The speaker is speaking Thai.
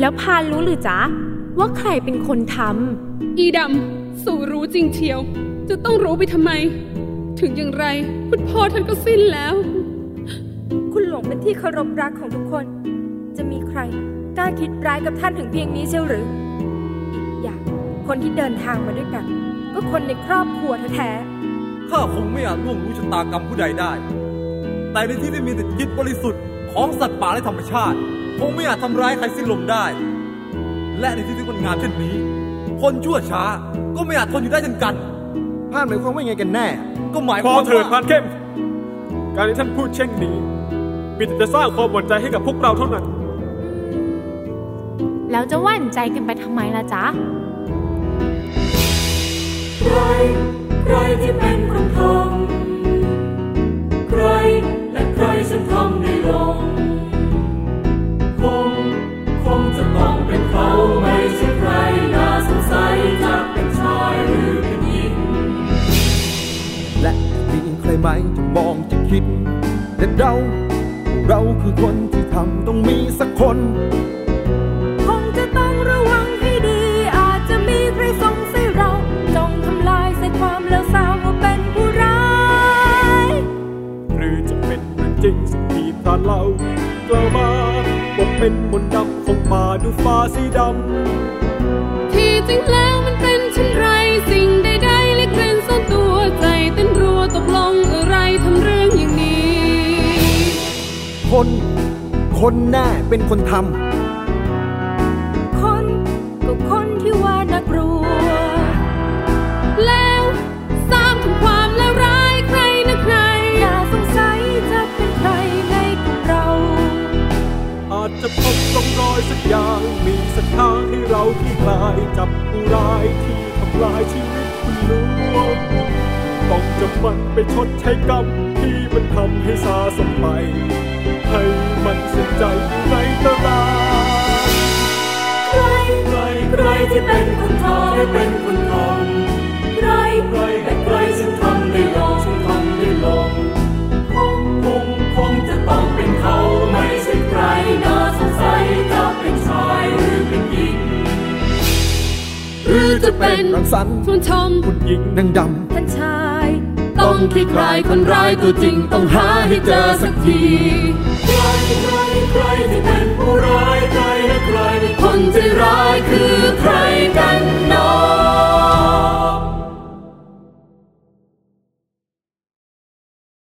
แล้วพานรู้หรือจ๊ะ ว่าใครเป็นคนทำอีดำสู่รู้จริงเชียว จะต้องรู้ไปทำไม ถึงอย่างไรคุณพ่อท่านก็สิ้นแล้ว คุณหลงเป็นที่เคารพรักของทุกคน จะมีใครกล้าคิดร้ายกับท่านถึงเพียงนี้เชียวหรือ อีกอย่างคนที่เดินทางมาด้วยกัน ก็คนในครอบครัวแท้ๆข้าคงไม่อาจล่วงรู้ชะตากรรมผู้ใดได้ แต่ในที่ที่มีแต่จิตบริสุทธิ์ของสัตว์ป่าและธรรมชาติ คงไม่อาจทำร้ายใครสิ้นลมได้ และในที่ที่มันงามเช่นนี้ คนชั่วช้าก็ไม่อาจทนอยู่ได้เช่นกันท่านหมายความว่าไงกันแน่ ก็หมายความว่าเถิดพานเข้ม การที่ท่านพูดเช่นนี้มีแต่จะสร้างความหวั่นใจให้กับพวกเราเท่านั้น แล้วจะหวั่นใจกันไปทำไมล่ะจ๊ะ ใครใครที่เป็นคนท ไหมจะมองจะคิด แต่เรา เราคือคนที่ทำต้องมีสักคน คงจะต้องระวังให้ดี อาจจะมีใครสงสัยเรา จงทำลายใส่ความเลวทรามว่าเป็นผู้ร้าย หรือจะเป็นเรื่องจริงสิ่งที่พานเรากล่าวมาว่าเป็นมนต์ดำของป่าดูฟ้าสีดำที่จริงแล้ว คนคนแน่เป็นคนทำ คนก็คนที่ว่านักรัว แล้วสร้างถึงความแล้วร้ายใครนะใคร อย่าสงสัยจะเป็นใครในกลุ่มเรา อาจจะพบร่องรอยสักอย่าง มีสักทางให้เราที่กลายจับผู้ร้ายที่ทำลายชีวิตคุณลวงต้องจับมันไปชดใช้กรรมที่มันทำให้สาสมไที่เป็นคนทำได้เป็นคนทำใครใครแต่ใครฉันทำได้ลงฉันทำได้ลงคงคงคงจะต้องเป็นเขาไม่ใช่ใครน่าสงสัยจะเป็นชายหรือเป็นหญิงหรือจะเป็นรังสรรค์คุณทอมคุณหญิงนางดำท่านชาย ต้องคลี่คลายคนร้ายตัวจริงต้องหาให้เจอสักทีใครใครใครที่เป็นผู้ร้ายใครและใครคนที่